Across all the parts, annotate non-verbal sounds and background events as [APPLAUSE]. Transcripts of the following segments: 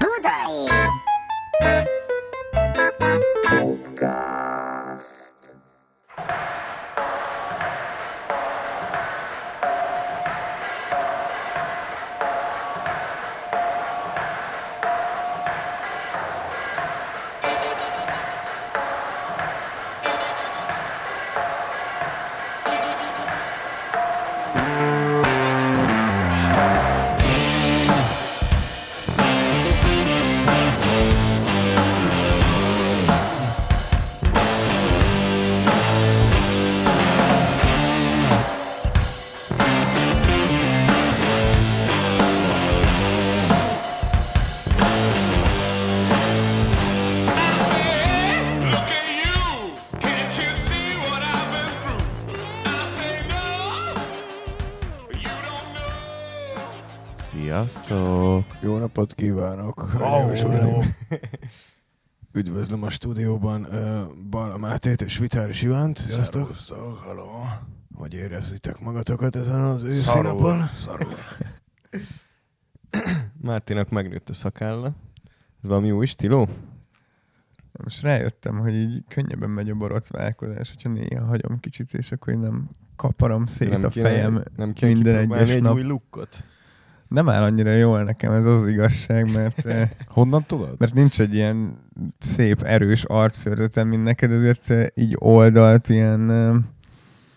Budai! Podcast. Sziasztok! Jó napot kívánok! és uraim. Üdvözlöm a stúdióban uh, Bala Mátét és Vitáris Ivánt. Sziasztok! Szervusztok, haló! Hogy érezzitek magatokat ezen az őszi Szarul, napon? szarul. [COUGHS] Mártinak megnőtt a szakálla. Ez valami új stíló? Most rájöttem, hogy így könnyebben megy a borotválkozás, hogyha néha hagyom kicsit, és akkor én nem kaparom szét nem a kéne, fejem nem kéne minden egyes egy nap. új lukkot? Nem áll annyira jól nekem ez az igazság, mert, [LAUGHS] eh, Honnan tudod? mert nincs egy ilyen szép, erős arcszörzetem, mint neked, ezért eh, így oldalt ilyen, eh,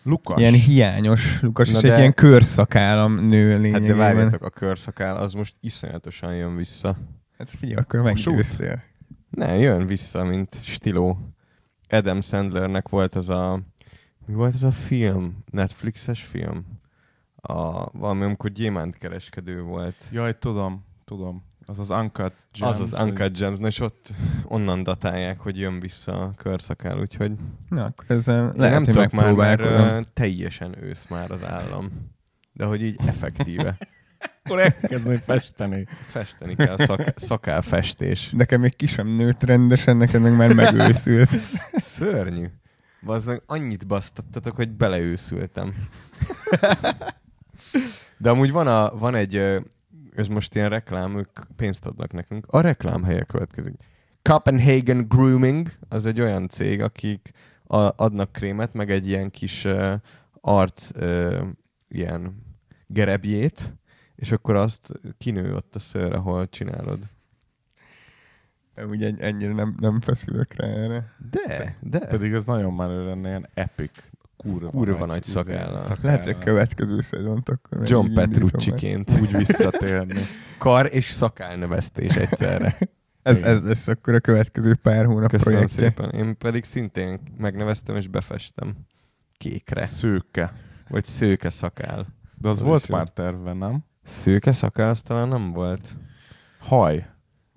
Lukas. ilyen hiányos lukas, Na és de- egy ilyen körszakállam nő Hát lényegében. de várjátok, a körszakál az most iszonyatosan jön vissza. Hát figyelj, akkor meggyőztél. Ne, jön vissza, mint stiló. Adam Sandlernek volt az a... Mi volt ez a film? Netflixes film? A, valami, amikor gyémántkereskedő volt. Jaj, tudom, tudom. Az az Uncut Gems. az az Uncut Gems, és ott onnan datálják, hogy jön vissza a körszakál, úgyhogy Na, akkor ezzel Lehet, lehet, nem hogy tudok már, mert ö, teljesen ősz már az állam. De hogy így effektíve. [LAUGHS] Akkor elkezdeni festeni. Festeni kell, szak, szakálfestés. Nekem még ki sem nőtt rendesen, neked meg már megőszült. [LAUGHS] Szörnyű. Bazdmeg annyit basztattatok, hogy beleőszültem. [LAUGHS] De amúgy van, a, van egy, ez most ilyen reklám, ők pénzt adnak nekünk. A reklám helye következik. Copenhagen Grooming, az egy olyan cég, akik a, adnak krémet, meg egy ilyen kis uh, arc uh, ilyen gerebjét, és akkor azt kinő ott a szőr, ahol csinálod. Úgy egy, ennyire nem, nem feszülök rá erre. De, de. Pedig ez nagyon menő lenne, ilyen epic. Kurva, Kurva nagy izé, szakállal. Lehet, hogy következő szezont akkor John. Petrucci-ként. Úgy visszatérni. [LAUGHS] Kar és szakálnövesztés egyszerre. Ez, ez lesz akkor a következő pár hónap Köszönöm projektje. szépen. Én pedig szintén megneveztem és befestem kékre. Szőke. Vagy szőke szakál. De az Az volt már terve, nem? Szőke szakál az talán nem volt. Haj.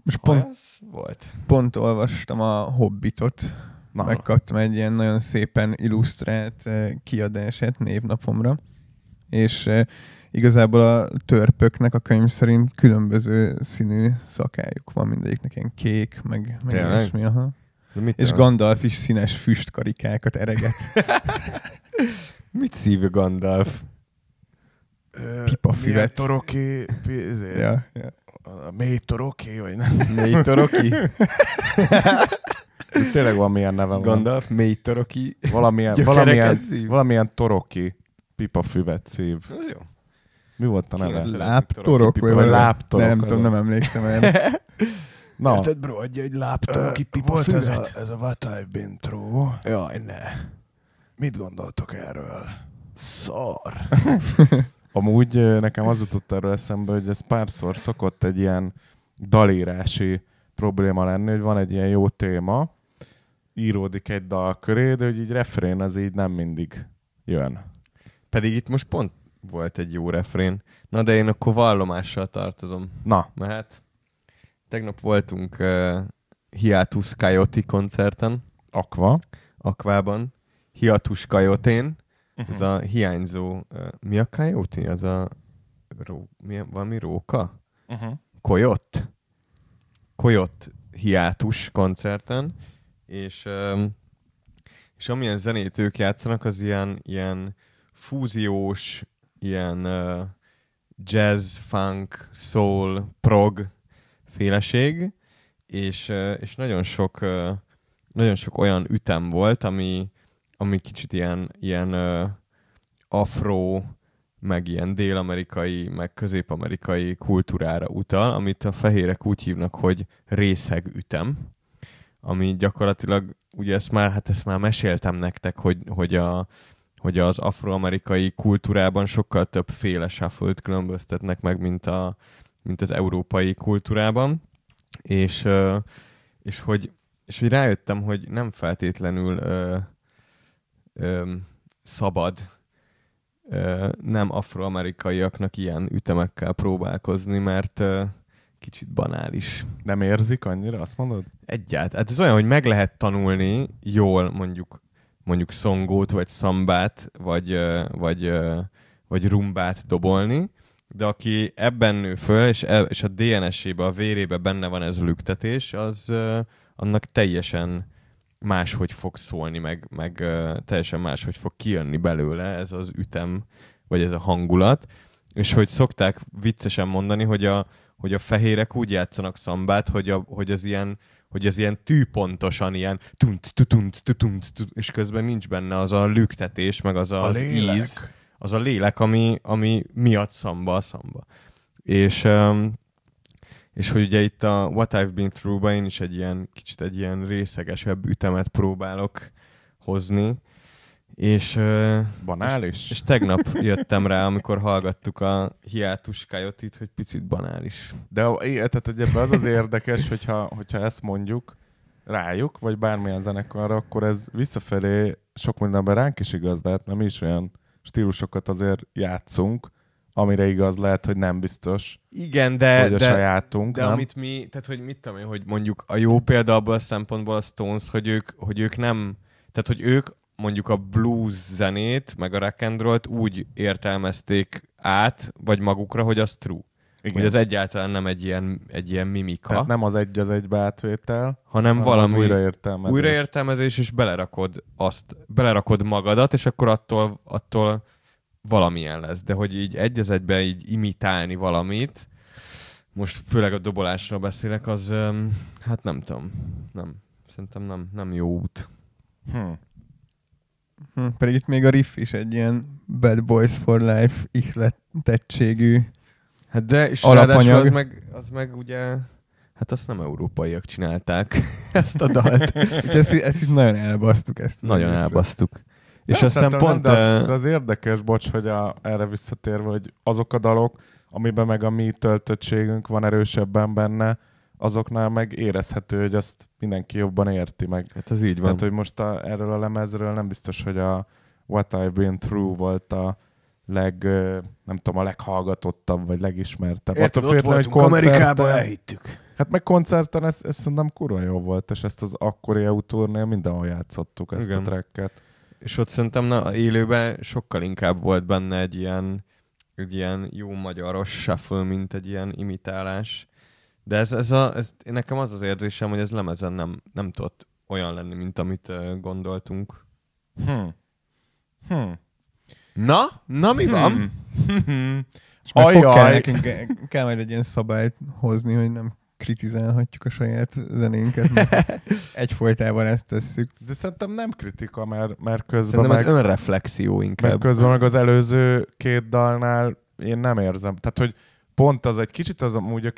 Most pont, volt. pont olvastam a Hobbitot, Na, megkaptam egy ilyen nagyon szépen illusztrált eh, kiadását névnapomra, és eh, igazából a törpöknek a könyv szerint különböző színű szakájuk van, mindegyiknek ilyen kék, meg, meg ilyesmi, aha. De mit, És Gandalf is színes füstkarikákat ereget. [LAUGHS] mit szív Gandalf? Pipafüvet. Toroki, izé, ja, ja. a mély toroki, vagy nem? Mély toroki? [LAUGHS] Tényleg van milyen neve van. Gandalf, mély toroki. Valamilyen, valamilyen, szív. valamilyen toroki pipafüvet szív. Az jó. Mi volt a neve? Láptorok, pipa- vagy vagy láptorok, Nem tudom, nem emlékszem el. [LAUGHS] Na, Érted, bro, adja egy láptoroki ö, volt ez a, ez a What I've Been Through. Jaj, ne. Mit gondoltok erről? Szar. [LAUGHS] Amúgy nekem az jutott erről eszembe, hogy ez párszor szokott egy ilyen dalírási probléma lenni, hogy van egy ilyen jó téma, íródik egy dal köré, de hogy így refrén az így nem mindig jön. Pedig itt most pont volt egy jó refrén. Na de én akkor vallomással tartozom. Na, Mehet. Tegnap voltunk uh, Hiatus Coyote koncerten, Aqua. Akvában. Hiatus Coyote-n. Ez a hiányzó... Uh, mi a Coyote? Az a... Ró, mi, valami róka? Uh-huh. Koyot. Koyot hiátus koncerten, és, és amilyen zenét ők játszanak, az ilyen, ilyen fúziós, ilyen uh, jazz, funk, soul, prog féleség, és, és nagyon sok nagyon sok olyan ütem volt, ami, ami kicsit ilyen, ilyen ö, afro, meg ilyen dél-amerikai, meg közép-amerikai kultúrára utal, amit a fehérek úgy hívnak, hogy részeg ütem, ami gyakorlatilag, ugye ezt már, hát ezt már meséltem nektek, hogy, hogy, a, hogy az afroamerikai kultúrában sokkal több féle shuffle különböztetnek meg, mint, a, mint az európai kultúrában, és, és, hogy, és hogy rájöttem, hogy nem feltétlenül ö, ö, szabad ö, nem afroamerikaiaknak ilyen ütemekkel próbálkozni, mert kicsit banális. Nem érzik annyira, azt mondod? Egyáltalán. Hát ez olyan, hogy meg lehet tanulni jól mondjuk mondjuk szongót, vagy szambát, vagy, vagy, vagy rumbát dobolni, de aki ebben nő föl, és, e, és a DNS-ébe, a vérébe benne van ez a lüktetés, az annak teljesen máshogy fog szólni, meg, meg teljesen máshogy fog kijönni belőle ez az ütem, vagy ez a hangulat. És hogy szokták viccesen mondani, hogy a, hogy a fehérek úgy játszanak szambát, hogy, a, hogy az ilyen hogy ez ilyen tűpontosan ilyen tunt, tunt, tunt, tunt, és közben nincs benne az a lüktetés, meg az a, az lélek. íz, az a lélek, ami, ami miatt szamba a szamba. És, um, és hogy ugye itt a What I've Been Through-ba én is egy ilyen, kicsit egy ilyen részegesebb ütemet próbálok hozni, és, Banális? és tegnap jöttem rá, amikor hallgattuk a hiátus Coyote-t, hogy picit banális. De tehát, hogy ebben az az érdekes, hogyha, hogyha ezt mondjuk rájuk, vagy bármilyen zenekarra, akkor ez visszafelé sok mindenben ránk is igaz lehet, mi is olyan stílusokat azért játszunk, amire igaz lehet, hogy nem biztos, Igen, de, hogy a de, sajátunk, de nem? amit mi, tehát hogy mit tudom én, hogy mondjuk a jó példa abból a szempontból a Stones, hogy ők, hogy ők nem, tehát hogy ők mondjuk a blues zenét, meg a rock and roll-t úgy értelmezték át, vagy magukra, hogy az true. Igen. Hogy az egyáltalán nem egy ilyen, egy ilyen mimika, Tehát nem az egy az egybe átvétel, hanem hanem valami újraértelmezés. újraértelmezés, és belerakod azt, belerakod magadat, és akkor attól, attól valamilyen lesz. De hogy így egy az egyben így imitálni valamit, most főleg a dobolásról beszélek, az hát nem tudom, nem. Szerintem nem, nem jó út. Hm. Hm, pedig itt még a riff is egy ilyen Bad Boys for Life ihletettségű. Hát de, és Alapanyag. az meg, az meg ugye, hát azt nem európaiak csinálták, [LAUGHS] ezt a dalt. Ezt, ezt itt nagyon elbasztuk. Ezt Nagyon egészet. elbasztuk. És Nem, aztán pont... Nem, de, az, de az érdekes, bocs, hogy a, erre visszatérve, hogy azok a dalok, amiben meg a mi töltöttségünk van erősebben benne, azoknál meg érezhető, hogy azt mindenki jobban érti meg. Hát az így van. Tehát, hogy most a, erről a lemezről nem biztos, hogy a What I've Been Through volt a leg, nem tudom, a leghallgatottabb, vagy legismertebb. Érted, ott voltunk hogy Amerikában, elhittük. Hát meg koncerten ez, ez szerintem kurva jó volt, és ezt az akkori EU turnél mindenhol játszottuk ezt Igen. a tracket. És ott szerintem na, élőben sokkal inkább volt benne egy ilyen, egy ilyen jó magyaros shuffle, mint egy ilyen imitálás. De ez, ez a, ez, nekem az az érzésem, hogy ez lemezen nem, nem tudott olyan lenni, mint amit uh, gondoltunk. Hm. Hm. Na? Na mi van? Hmm. [LAUGHS] És majd fog kell, nekünk, kell majd egy ilyen szabályt hozni, hogy nem kritizálhatjuk a saját zenénket, mert [LAUGHS] egyfolytában ezt tesszük. De szerintem nem kritika, mert, mert közben Szerintem meg, ez önreflexió mert inkább. közben meg az előző két dalnál én nem érzem. Tehát, hogy pont az egy kicsit az amúgy a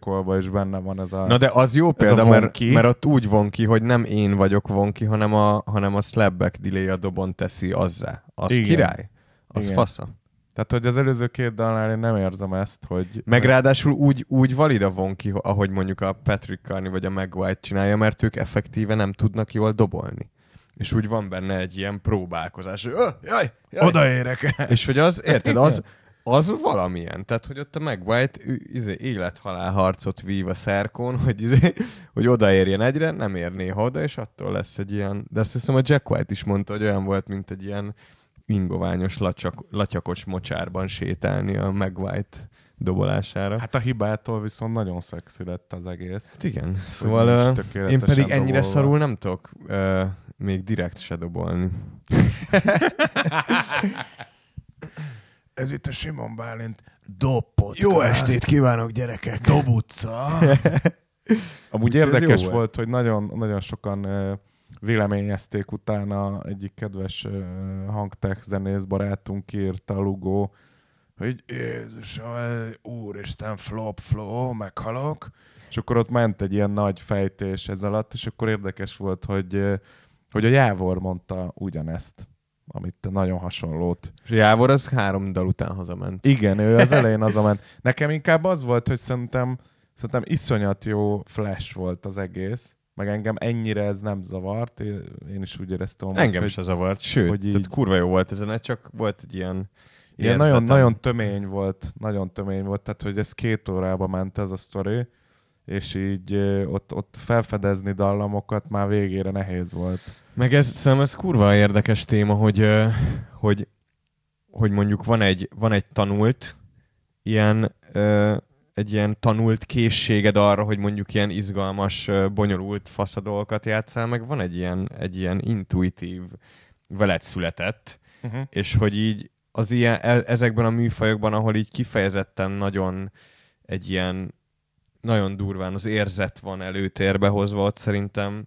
Call-ban is benne van ez a... Na de az jó példa, mert, mert ott úgy von ki, hogy nem én vagyok von ki, hanem a, hanem a slapback delay a dobon teszi azzá. Az Igen. király. Az Igen. fasza. Tehát, hogy az előző két dalnál én nem érzem ezt, hogy... Meg ráadásul úgy, úgy valid a von ki, ahogy mondjuk a Patrick Carney vagy a Meg White csinálja, mert ők effektíve nem tudnak jól dobolni. És úgy van benne egy ilyen próbálkozás, hogy "Ö, jaj, jaj. Odaérek! És hogy az, érted, az, az valamilyen. Tehát, hogy ott a Meg White ő, izé, élethalál harcot vív a szerkón, [LAUGHS] hogy, izé, hogy odaérjen egyre, nem ér néha oda, és attól lesz egy ilyen... De azt hiszem a Jack White is mondta, hogy olyan volt, mint egy ilyen ingoványos latyak, latyakos mocsárban sétálni a Meg White dobolására. Hát a hibától viszont nagyon szexi lett az egész. Hát igen, szóval uh, én pedig ennyire dobolva. szarul nem tudok uh, még direkt se dobolni. [LAUGHS] [LAUGHS] Ez itt a Simon Bálint Doppot. Jó estét kívánok, gyerekek! Dob utca. [LAUGHS] Amúgy érdekes jó volt, hogy nagyon, nagyon sokan véleményezték utána egyik kedves hangtech zenész barátunk írta Lugó, hogy Jézusom, úristen, flop, flow, meghalok. És akkor ott ment egy ilyen nagy fejtés ez alatt, és akkor érdekes volt, hogy, hogy a Jávor mondta ugyanezt, amit te nagyon hasonlót. És Jávor az három dal után hazament. Igen, ő az [LAUGHS] elején az ment. Nekem inkább az volt, hogy szerintem, szerintem iszonyat jó flash volt az egész, meg engem ennyire ez nem zavart, én is úgy éreztem, Engem hogy is zavart, sőt, hogy így- tehát kurva jó volt ez a net, csak volt egy ilyen ilyen nagyon, érzetem. nagyon tömény volt, nagyon tömény volt, tehát hogy ez két órába ment ez a sztori, és így ott, ott felfedezni dallamokat már végére nehéz volt. Meg ez, szerintem ez kurva érdekes téma, hogy, hogy, hogy mondjuk van egy, van egy tanult, ilyen, egy ilyen tanult készséged arra, hogy mondjuk ilyen izgalmas, bonyolult faszadolgokat játszál, meg van egy ilyen, egy ilyen intuitív veled született, Uh-huh. és hogy így az ilyen, e- ezekben a műfajokban, ahol így kifejezetten nagyon egy ilyen nagyon durván az érzet van előtérbe hozva, ott szerintem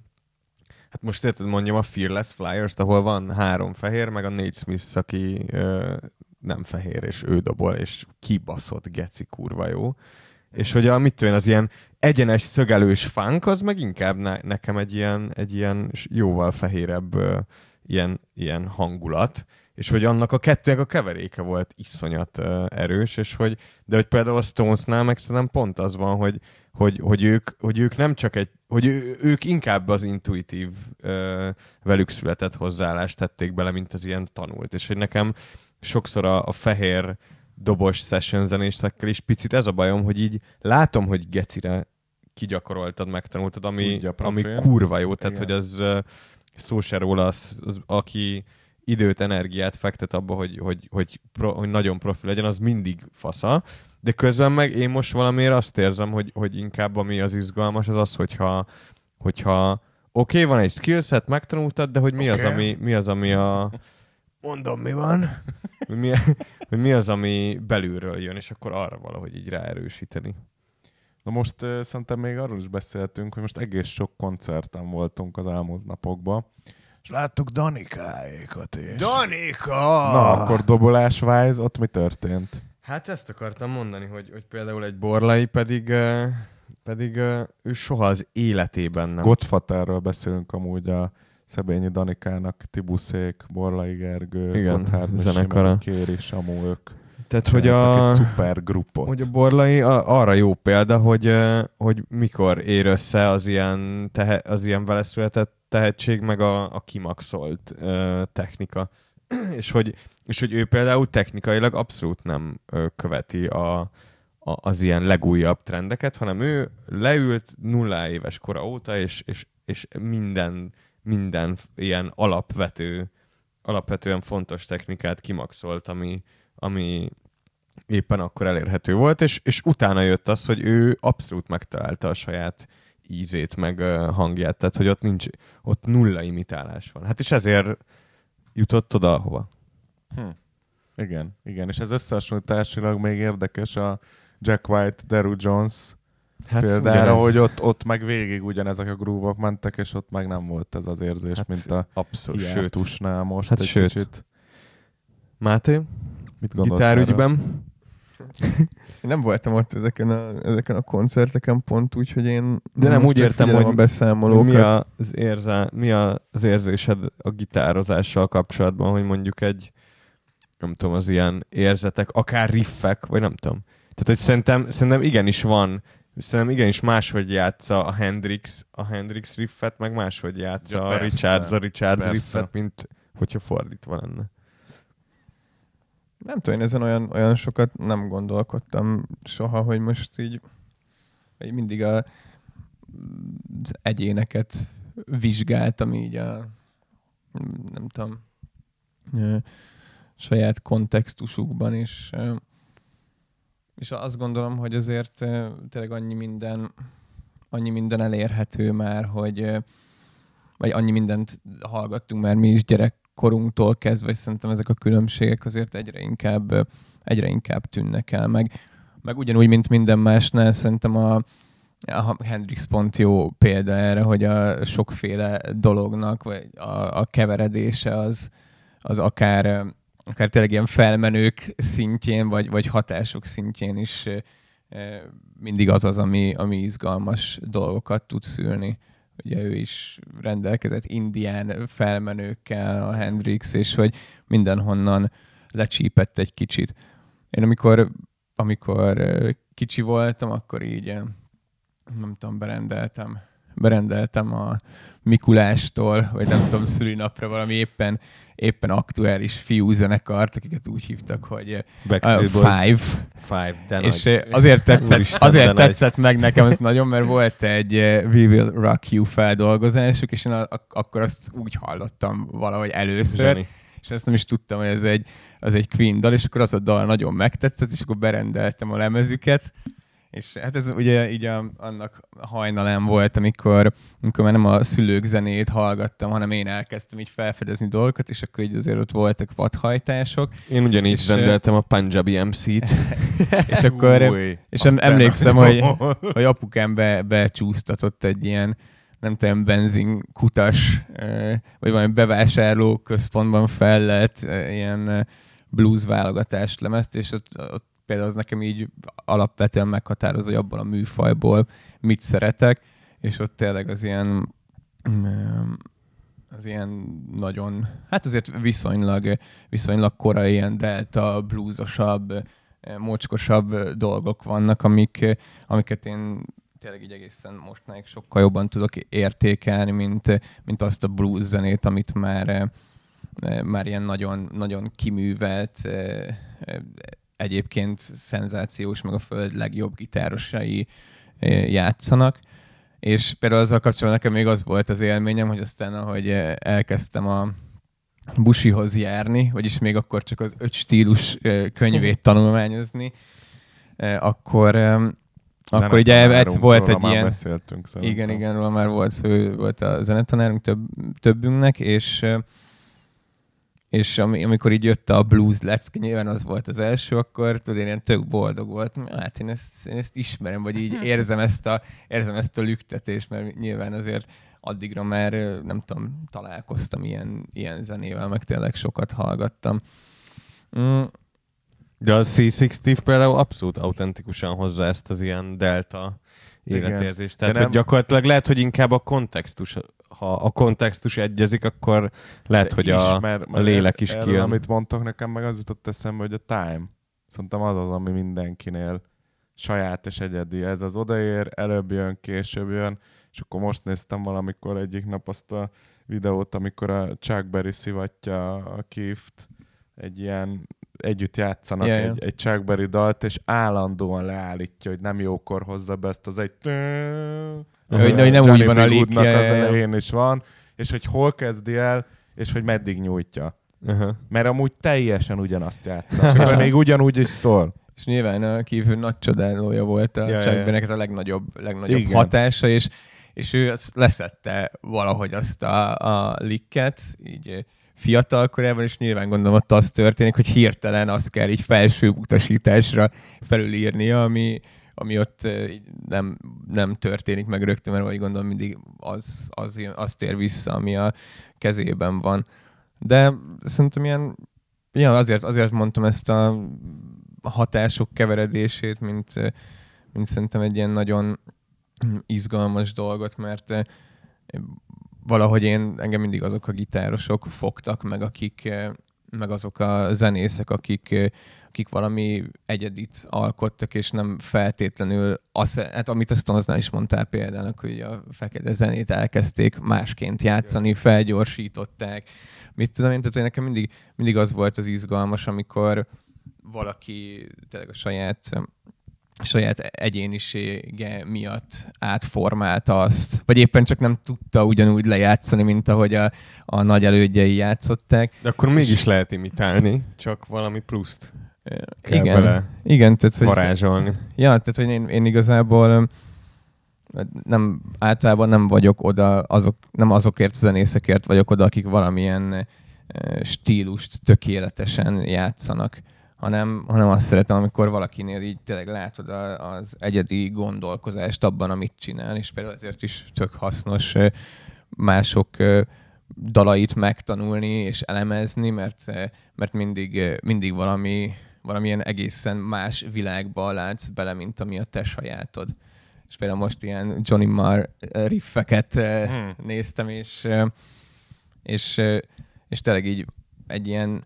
hát most érted, mondjam a Fearless Flyers-t, ahol van három fehér, meg a Nate Smith, aki ö, nem fehér, és ő dobol, és kibaszott geci kurva jó. És hogy a, mit tudom az ilyen egyenes, szögelős funk, az meg inkább ne, nekem egy ilyen, egy ilyen jóval fehérebb ö, ilyen, ilyen hangulat, és hogy annak a kettőnek a keveréke volt iszonyat uh, erős, és hogy, de hogy például a Stonesnál meg szerintem pont az van, hogy, hogy, hogy, ők, hogy ők nem csak egy, hogy ő, ők inkább az intuitív uh, velük született hozzáállást tették bele, mint az ilyen tanult, és hogy nekem sokszor a, a fehér dobos session zenésekkel is picit ez a bajom, hogy így látom, hogy gecire kigyakoroltad, megtanultad, ami, Tudja ami kurva jó, tehát Igen. hogy az ö, szó se róla, az, az, aki időt, energiát fektet abba, hogy, hogy, hogy, pro, hogy nagyon profi legyen, az mindig fasza, de közben meg én most valamiért azt érzem, hogy, hogy inkább ami az izgalmas, az az, hogyha, hogyha oké, okay, van egy skillset, megtanultad, de hogy mi, az, Oké. ami, mi az, ami a... Mondom, mi van? Hogy [LAUGHS] mi, hogy mi az, ami belülről jön, és akkor arra valahogy így ráerősíteni. Na most uh, szerintem még arról is beszéltünk, hogy most egész sok koncerten voltunk az elmúlt napokban. És láttuk Danikáékat is. Danika! Na, akkor dobolás wise, ott mi történt? Hát ezt akartam mondani, hogy, hogy például egy borlai pedig, pedig ő soha az életében nem. Godfatterről beszélünk amúgy a Szebényi Danikának, Tibuszék, Borlai Gergő, Igen, Gotthárd zenekara. Kéri, Samu, ők Tehát, hogy a, egy szuper grupot. hogy a borlai a, arra jó példa, hogy, hogy mikor ér össze az ilyen, tehe, az ilyen vele született tehetség, meg a, a kimaxolt uh, technika. [CLEARS THROAT] és, hogy, és hogy ő például technikailag abszolút nem uh, követi a, a, az ilyen legújabb trendeket, hanem ő leült nulla éves kora óta, és, és, és minden, minden ilyen alapvető, alapvetően fontos technikát kimaxolt, ami, ami éppen akkor elérhető volt, és, és utána jött az, hogy ő abszolút megtalálta a saját ízét, meg hangját, tehát hogy ott nincs, ott nulla imitálás van. Hát és ezért jutott oda, ahova. Hm. Igen, igen, és ez összehasonlításilag még érdekes a Jack White, Daru Jones Hát példára, ugyanez. hogy ott, ott meg végig ugyanezek a grúvok mentek, és ott meg nem volt ez az érzés, Hát mint a abszolút, sőt. most Hát egy sőt. kicsit. Máté, Mit gondolsz gitárügyben? Én [LAUGHS] nem voltam ott ezeken a, ezeken a koncerteken pont úgy, hogy én De nem úgy értem, hogy a beszámolókat. Mi, a, az érze, mi a, az érzésed a gitározással kapcsolatban, hogy mondjuk egy, nem tudom, az ilyen érzetek, akár riffek, vagy nem tudom. Tehát, hogy szerintem, szerintem igenis van, szerintem igenis máshogy játsza a Hendrix, a Hendrix riffet, meg máshogy játsza Ja, a persze. Richards, a Richards Persze. riffet, mint hogyha fordítva lenne. Nem tudom, én ezen olyan, olyan sokat nem gondolkodtam soha, hogy most így, így mindig a, az egyéneket vizsgáltam így a nem tudom saját kontextusukban, és, és azt gondolom, hogy azért tényleg annyi minden annyi minden elérhető már, hogy vagy annyi mindent hallgattunk már mi is gyerekkorunktól kezdve, szerintem ezek a különbségek azért egyre inkább egyre inkább tűnnek el. Meg, meg ugyanúgy, mint minden másnál, szerintem a, a Hendrix pont jó példa erre, hogy a sokféle dolognak, vagy a, a keveredése az, az akár, akár tényleg ilyen felmenők szintjén, vagy, vagy hatások szintjén is mindig az az, ami, ami izgalmas dolgokat tud szülni. Ugye ő is rendelkezett indián felmenőkkel, a Hendrix, és hogy mindenhonnan lecsípett egy kicsit. Én amikor, amikor kicsi voltam, akkor így nem tudom, berendeltem, berendeltem a Mikulástól, vagy nem tudom, szülinapra valami éppen, éppen aktuális fiúzenekart, akiket úgy hívtak, hogy a Backstreet Boys. Five, Five, de és nagy. eh, azért [LAUGHS] tetszett, Úristen, azért de nagy. tetszett meg nekem ez nagyon, mert volt egy eh, We Will Rock You feldolgozásuk, és én a, a, akkor azt úgy hallottam valahogy először, Zseni. és ezt nem is tudtam, hogy ez egy, az egy Queen dal, és akkor az a dal nagyon megtetszett, és akkor berendeltem a lemezüket, és hát ez ugye így a, annak hajnalán volt, amikor, amikor már nem a szülők zenét hallgattam, hanem én elkezdtem így felfedezni dolgokat, és akkor így azért ott voltak vadhajtások, Én ugyanígy És, rendeltem a Punjabi MC-t. [LAUGHS] és akkor Új, és emlékszem, hogy, [LAUGHS] hogy apukám be, becsúsztatott egy ilyen nem tudom, benzinkutas, vagy valami bevásárló központban fellett ö, ilyen blues válogatást lemezt, és ott, ott például az nekem így alapvetően meghatározó, hogy abból a műfajból mit szeretek, és ott tényleg az ilyen mm, az ilyen nagyon, hát azért viszonylag, viszonylag korai ilyen delta, bluesosabb, mocskosabb dolgok vannak, amik, amiket én tényleg így egészen mostanáig sokkal jobban tudok értékelni, mint, mint azt a blues zenét, amit már, már ilyen nagyon, nagyon kiművelt, egyébként szenzációs, meg a föld legjobb gitárosai eh, játszanak. És például azzal kapcsolatban nekem még az volt az élményem, hogy aztán ahogy eh, elkezdtem a busihoz járni, vagyis még akkor csak az öt stílus eh, könyvét tanulmányozni, akkor, akkor ugye egy, volt egy ilyen... Beszéltünk, szerintem. Igen, igen, róla már volt szó, ő volt a zenetanárunk több, többünknek, és és ami, amikor így jött a blues lecke, nyilván az volt az első, akkor tudod, én ilyen tök boldog voltam. Hát én ezt, én ezt ismerem, vagy így érzem ezt a, érzem ezt a lüktetést, mert nyilván azért addigra már nem tudom, találkoztam ilyen, ilyen zenével, meg tényleg sokat hallgattam. Mm, De a C60 például abszolút autentikusan hozza ezt az ilyen delta életérzést. Tehát, De hogy nem- gyakorlatilag lehet, hogy inkább a kontextus, ha a kontextus egyezik, akkor lehet, De hogy is, a, mert, a lélek is erről, kijön. Amit mondtok nekem, meg az jutott eszembe, hogy a time. Szerintem az az, ami mindenkinél saját és egyedi. Ez az odaér, előbb jön, később jön, és akkor most néztem valamikor egyik nap azt a videót, amikor a Chuck Berry szivatja a Kift, egy ilyen együtt játszanak yeah, egy, egy Chuck Berry dalt, és állandóan leállítja, hogy nem jókor hozza be ezt az egy... Hogy- hogy nem Johnny úgy van a Goodnak ja, az elején is van, és hogy hol kezdi el, és hogy meddig nyújtja. uh-huh. Mert amúgy teljesen ugyanazt játsza. [LAUGHS] és még ugyanúgy is szól. És nyilván a kívül nagy csodálója volt a Ja, Chuck ja. a legnagyobb, legnagyobb Igen. hatása, és, és ő azt leszette valahogy azt a, a licket, így fiatal korában, és nyilván gondolom ott az történik, hogy hirtelen azt kell így felső utasításra felülírnia, ami, ami ott nem, nem történik meg rögtön, mert úgy gondolom mindig az, az, jön- az tér vissza, ami a kezében van. De szerintem ilyen, ilyen azért, azért mondtam ezt a hatások keveredését, mint, mint szerintem egy ilyen nagyon izgalmas dolgot, mert valahogy én, engem mindig azok a gitárosok fogtak meg, akik, meg azok a zenészek, akik, akik valami egyedit alkottak, és nem feltétlenül azt, hát amit a Stonesnál is mondtál például, hogy a fekete zenét elkezdték másként játszani, felgyorsították, mit tudom én, tehát nekem mindig, mindig az volt az izgalmas, amikor valaki tényleg a saját saját egyénisége miatt átformálta azt, vagy éppen csak nem tudta ugyanúgy lejátszani, mint ahogy a, a nagy elődjei játszották. De akkor mégis lehet imitálni, csak valami pluszt kell igen, bele igen, tehát hogy, varázsolni. ja, tehát, hogy én, én igazából nem, általában nem vagyok oda, azok, nem azokért a zenészekért vagyok oda, akik valamilyen stílust tökéletesen játszanak, hanem, hanem azt szeretem, amikor valakinél így tényleg látod az egyedi gondolkozást abban, amit csinál, és például ezért is tök hasznos mások dalait megtanulni és elemezni, mert, mert mindig, mindig valami, valamilyen egészen más világba látsz bele, mint ami a te sajátod. És például most ilyen Johnny Marr riffeket Hmm. néztem, és, és, és tényleg így egy ilyen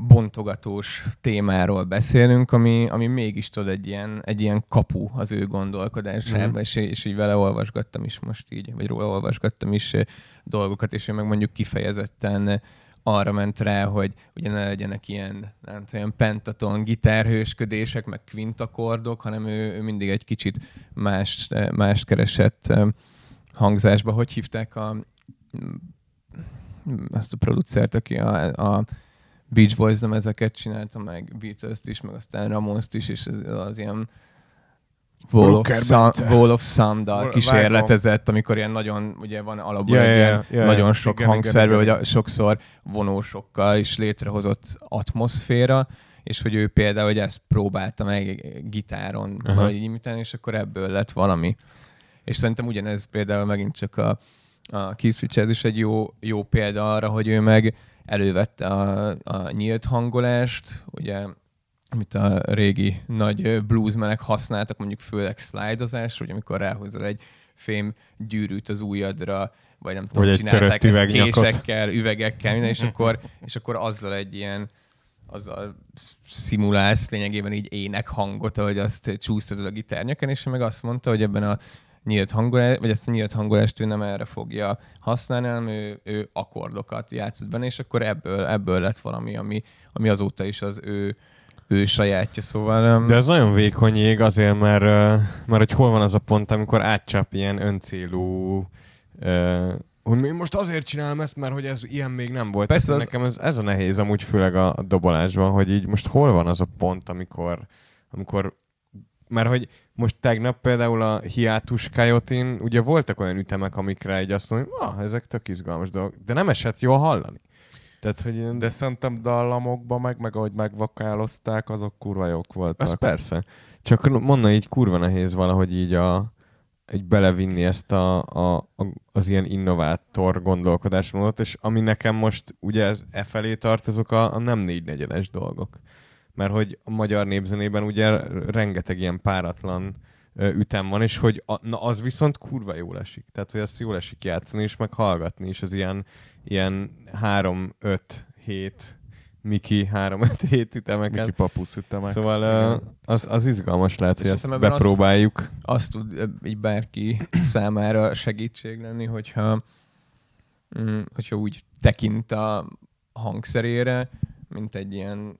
bontogatós témáról beszélünk, ami, ami mégis tudod egy ilyen, egy ilyen kapu az ő gondolkodásába, Mhm. és, és így vele olvasgattam is most így, vagy róla olvasgattam is eh, dolgokat, és ő meg mondjuk kifejezetten eh, arra ment rá, hogy ugye ne legyenek ilyen, nem tudom, pentaton gitárhősködések, meg kvintakordok, hanem ő, ő mindig egy kicsit más, mást keresett eh, hangzásba. Hogy hívták a azt a producert, aki a, a Beach Boys ezeket csinálta, meg Beatles-t is, meg aztán Ramones-t is, és az, az ilyen Wall of, Sun. Wall of Sound-dal kísérletezett, amikor ilyen nagyon, ugye van alapból Ja, egy ilyen ja, nagyon ja. sok Igen, hangszerve, igen, vagy sokszor vonósokkal is létrehozott atmoszféra, és hogy ő például hogy ezt próbálta meg gitáron Aha. valahogy imitálni, és akkor ebből lett valami. És szerintem ugyanez például megint csak a, a Keith Richards is egy jó, jó példa arra, hogy ő meg elővette a, a nyílt hangolást, ugye amit a régi nagy bluesmenek használtak, mondjuk főleg slidozásra, hogy amikor ráhozol egy fém gyűrűt az ujjadra, vagy nem tudom, Vagy csinálták ezt késekkel, üvegekkel, minden, és akkor, és akkor azzal egy ilyen azzal szimulálsz lényegében így ének hangot, ahogy azt csúsztatod a gitárnyakon, és ő meg azt mondta, hogy ebben a nyílt hangolást, vagy ezt a nyílt hangolást ő nem erre fogja használni, hanem ő, ő akkordokat játszott benne, és akkor ebből, ebből lett valami, ami, ami azóta is az ő, ő sajátja, szóval... De ez nagyon vékony jég azért, mert, mert hogy hol van az a pont, amikor átcsap ilyen öncélú ö, hogy én most azért csinálom ezt, mert hogy ez ilyen még nem volt. Persze az- Nekem ez, ez a nehéz amúgy főleg a, a dobolásban, hogy így most hol van az a pont, amikor, amikor mert hogy most tegnap például a hiátus kajotin, ugye voltak olyan ütemek, amikre egy azt hogy ah, ezek tök izgalmas dolgok, de nem esett jól hallani. Tehát, hogy ilyen- De szerintem dallamokban meg, meg ahogy megvokálozták, azok kurva jók voltak. Az persze. Csak mondani, így kurva nehéz valahogy így a, így belevinni ezt a, a, a, az ilyen innovátor gondolkodásmódot, és ami nekem most ugye ez e felé tart, azok a, a nem négy negyedes dolgok. Mert hogy a magyar népzenében ugye rengeteg ilyen páratlan ütem van, és hogy a, na az viszont kurva jól esik. Tehát, hogy azt jól esik játszani és meg hallgatni, és az ilyen, ilyen 3, 5, 7 Miki 3-5-7 ütemeket. Miki papusz ütemek. Szóval uh, az, az izgalmas lehet, hogy ezt bepróbáljuk. azt tud ö, így bárki [COUGHS] számára segítség lenni, hogyha, mm, hogyha úgy tekint a hangszerére, mint egy ilyen,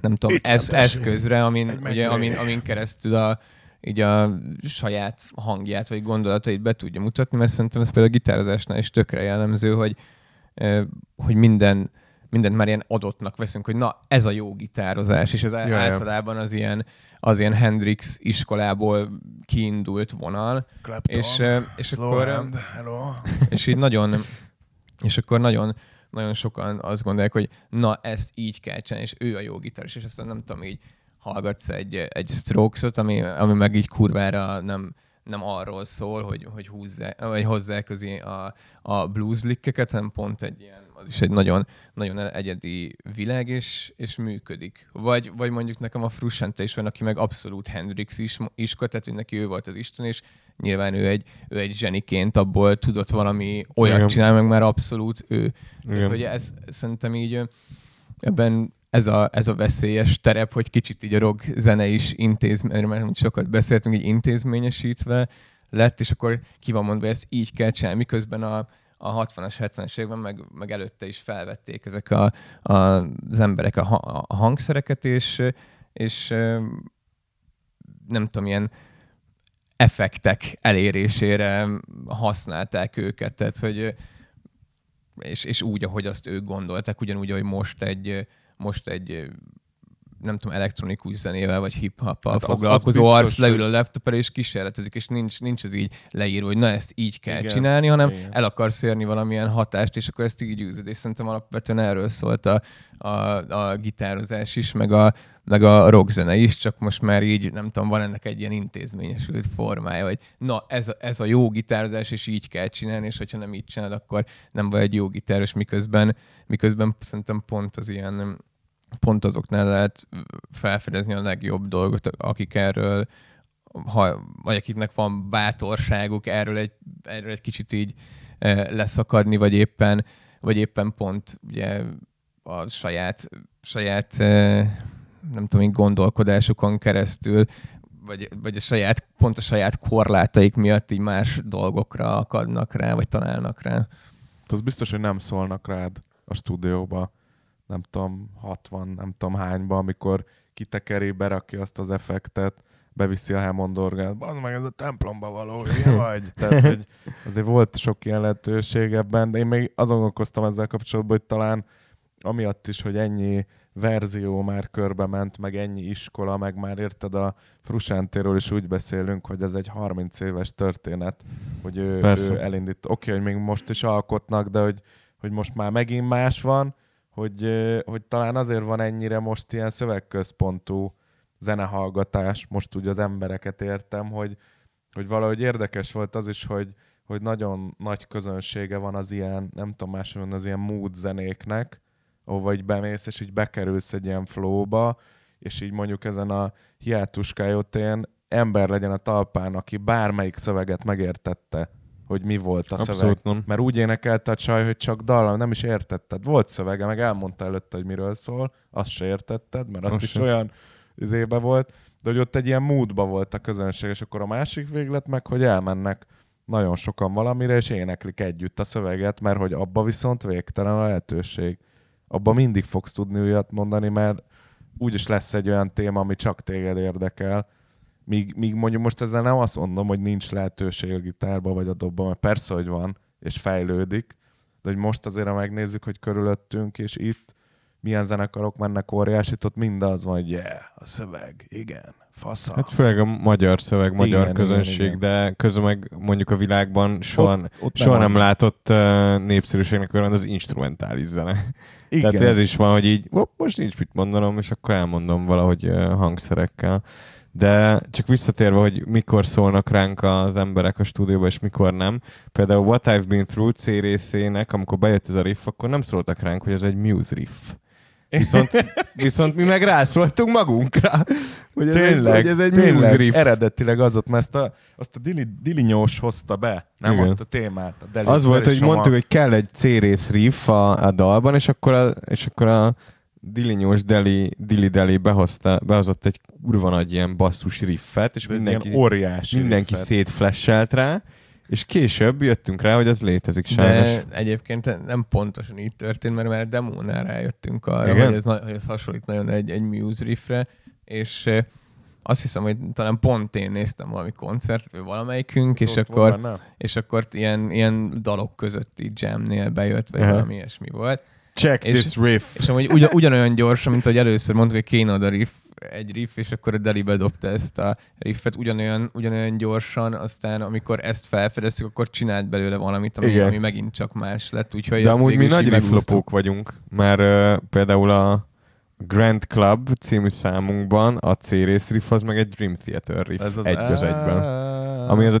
nem tudom, Itt ez, eszközre, amin, Egy ugye, amin, amin keresztül a, így a saját hangját vagy gondolatait be tudja mutatni, mert szerintem ez például a gitározásnál is tökre jellemző, hogy, hogy minden, mindent már ilyen adottnak veszünk, hogy na, ez a jó gitározás, és ez Ja, ja. általában az ilyen, az ilyen Hendrix iskolából kiindult vonal, Clapton, és, és slow akkor, hand, hello. és így nagyon, és akkor nagyon, nagyon sokan azt gondolják, hogy na, ezt így kell csinálni, és ő a jó gitáros, és aztán nem tudom, így hallgatsz egy, egy Strokes-ot, ami, ami meg így kurvára nem, nem arról szól, hogy, hogy húzzák, vagy hozzák közé a, a blues hanem pont egy ilyen, az is egy nagyon, nagyon egyedi világ, és, és működik. Vagy, vagy mondjuk nekem a Frusciante is van, aki meg abszolút Hendrix is, iska, tehát hogy neki ő volt az Isten, és nyilván ő egy, ő egy zseniként abból tudott valami olyat Igen. csinálni, meg már abszolút ő. Tehát, Igen. hogy ez szerintem így ebben ez a, ez a veszélyes terep, hogy kicsit így a rock zene is intézmény, mert sokat beszéltünk, így intézményesítve lett, és akkor ki van mondva, hogy ezt így kell csinálni, miközben a, a 60-as, 70-es években, meg, meg előtte is felvették ezek a, a, az emberek a, a hangszereket, és, és nem tudom, ilyen effektek elérésére használták őket, tehát hogy és, és úgy, ahogy azt ők gondolták, ugyanúgy, hogy most egy, most egy nem tudom, elektronikus zenével vagy hip-hoppal Hát az- foglalkozó az biztos, arc leül a laptopra és kísérletezik, és nincs, nincs ez így leírva, hogy na ezt így kell Igen. csinálni, hanem igen. el akarsz érni valamilyen hatást, és akkor ezt így űzöd, és szerintem alapvetően erről szólt a, a, a gitározás is, meg a, meg a rockzene is, csak most már így, nem tudom, van ennek egy ilyen intézményesült formája, hogy na, ez a, ez a jó gitározás, és így kell csinálni, és hogyha nem így csinálod, akkor nem vagy egy jó gitáros, miközben, miközben szerintem pont az ilyen pont azoknál lehet felfedezni a legjobb dolgot, akik erről ha, vagy akiknek van bátorságuk erről egy, erről egy kicsit így eh, leszakadni, vagy éppen, vagy éppen pont ugye a saját, saját eh, nem tudom, így gondolkodásukon keresztül, vagy, vagy a saját, pont a saját korlátaik miatt így más dolgokra akadnak rá, vagy találnak rá. Az biztos, hogy nem szólnak rád a stúdióba, nem tudom, 60, nem tudom hányba, amikor kitekeri, berakja azt az effektet, beviszi a Hammond orgát, Bazd meg, ez a templomba való, hülye vagy? [LAUGHS] Tehát, hogy azért volt sok ilyen lehetőség ebben, de én még azon gondolkoztam ezzel kapcsolatban, hogy talán amiatt is, hogy ennyi verzió már körbe ment, meg ennyi iskola, meg már érted a Frusántéről is úgy beszélünk, hogy ez egy 30 éves történet, hogy ő, Persze. ő elindít. Oké, hogy még most is alkotnak, de hogy, hogy most már megint más van, hogy, hogy talán azért van ennyire most ilyen szövegközpontú zenehallgatás, most úgy az embereket értem, hogy, hogy valahogy érdekes volt az is, hogy, hogy nagyon nagy közönsége van az ilyen, nem tudom máshol az ilyen mood zenéknek, ahova így bemész, és így bekerülsz egy ilyen flowba, és így mondjuk ezen a hiátuskájótén ember legyen a talpán, aki bármelyik szöveget megértette, hogy mi volt a szöveg. Abszolút nem. Mert úgy énekelte a csaj, hogy csak dallam, nem is értetted. Volt szövege, meg elmondta előtte, hogy miről szól, azt se értetted, mert az is sem. olyan izébe volt, de hogy ott egy ilyen moodba volt a közönség, és akkor a másik véglet meg, hogy elmennek nagyon sokan valamire, és éneklik együtt a szöveget, mert hogy abba viszont végtelen a lehetőség. Abba mindig fogsz tudni újat mondani, mert úgyis lesz egy olyan téma, ami csak téged érdekel. Míg, míg mondjuk most ezzel nem azt mondom, hogy nincs lehetőség a gitárba vagy a dobba, mert persze, hogy van, és fejlődik, de hogy most azért, ha megnézzük, hogy körülöttünk, és itt milyen zenekarok mennek óriásit, ott mindaz van, hogy yeah, A szöveg, igen, fasza. Hát főleg a magyar szöveg, magyar Igen, közönség, igen, igen. de közben meg mondjuk a világban soha, Ott- ott soha nem nem, látott uh, népszerűségnek olyan az instrumentális zene. Igen. [LAUGHS] Tehát ez is van, hogy így most nincs mit mondanom, és akkor elmondom valahogy uh, hangszerekkel. De csak visszatérve, hogy mikor szólnak ránk az emberek a stúdióba, és mikor nem. Például What I've Been Through C részének, amikor bejött ez a riff, akkor nem szóltak ránk, hogy ez egy muse riff. Viszont, [LAUGHS] viszont mi meg rászóltunk magunkra, hogy ez, Tényleg, egy, hogy ez egy tényleg, riff. eredetileg az ott, mert ezt a, azt a Dili, Dilinyós hozta be, nem Igen. azt a témát. A Az volt, hogy mondtuk, hogy kell egy C-rész riff a, a dalban, és akkor a, és akkor a Dilinyós Deli, Dili Deli behozta, behozott egy kurva nagy ilyen basszus riffet, és De mindenki, óriási mindenki riffet. szétflasselt rá, és később jöttünk rá, hogy az létezik sajnos. De egyébként nem pontosan így történt, mert már a demónál rájöttünk arra, Igen? hogy ez, hogy ez hasonlít nagyon egy, egy Muse riffre, és azt hiszem, hogy talán pont én néztem valami koncertet, vagy valamelyikünk, és Szólt akkor, volna? és akkor ilyen, ilyen dalok közötti jamnél bejött, vagy Aha. valami ilyesmi volt. Check és- this riff! És amúgy ugyan, ugyanolyan gyorsan, mint ahogy először mondtuk, hogy kéne oda riff, egy riff, és akkor a Deli bedobta ezt a riffet ugyanolyan, ugyanolyan gyorsan, aztán amikor ezt felfedeztük, akkor csinált belőle valamit, ami, Igen. ami megint csak más lett. Úgyhogy De amúgy mi nagy rifflopók vagyunk, mert uh, például a Grand Club című számunkban a C-rész riff az meg egy Dream Theater riff, Ez az egy az egyben. Ami az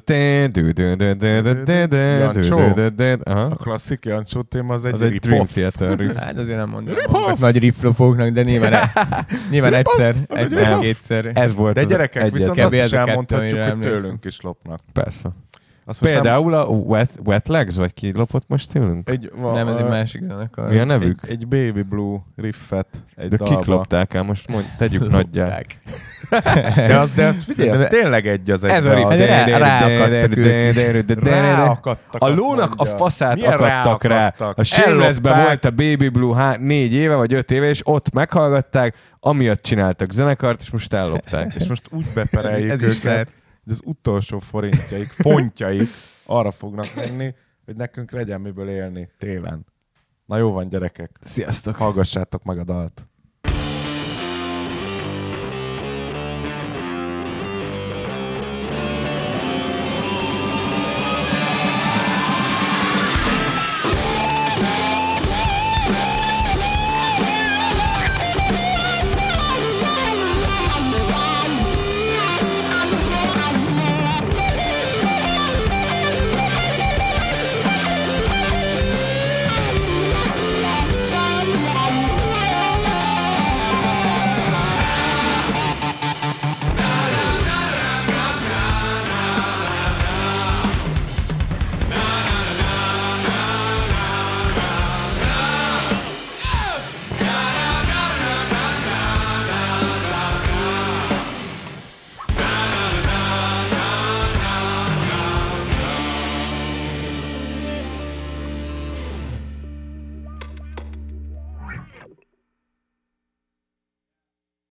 a. A klasszik Jancsó téma az egy, Az egy Dream. Theater riff. Hát azért nem mondom nagy rifflopóknak, de nyilván, nyilván egyszer, egyszer, kétszer. Ez volt De gyerekek, viszont azt is elmondhatjuk, hogy tőlünk is lopnak. Persze. Azt most nem- Például a Wet, Wet Legs, vagy ki lopott most tőlünk? egy, va, Nem, ez egy a- másik zenekar. Mi a nevük? Egy, egy Baby Blue riffet egy De dalba. kik lopták el? Most mondj, tegyük [LAUGHS] nagyjá. De az, de az figyelj, ez tényleg egy az egy. Ez a riff. Ráakadtak. A lónak a faszát akadtak rá. A Shameless-ben volt a Baby Blue há- négy éve, vagy öt éve, és ott meghallgatták, amiatt csináltak zenekart, és most ellopták. És most úgy bepereljük Ez őket, is lehet. Hogy az utolsó forintjaik, fontjaik arra fognak menni, hogy nekünk legyen miből élni télen. Na jó van, gyerekek. Sziasztok! Hallgassátok meg a dalt.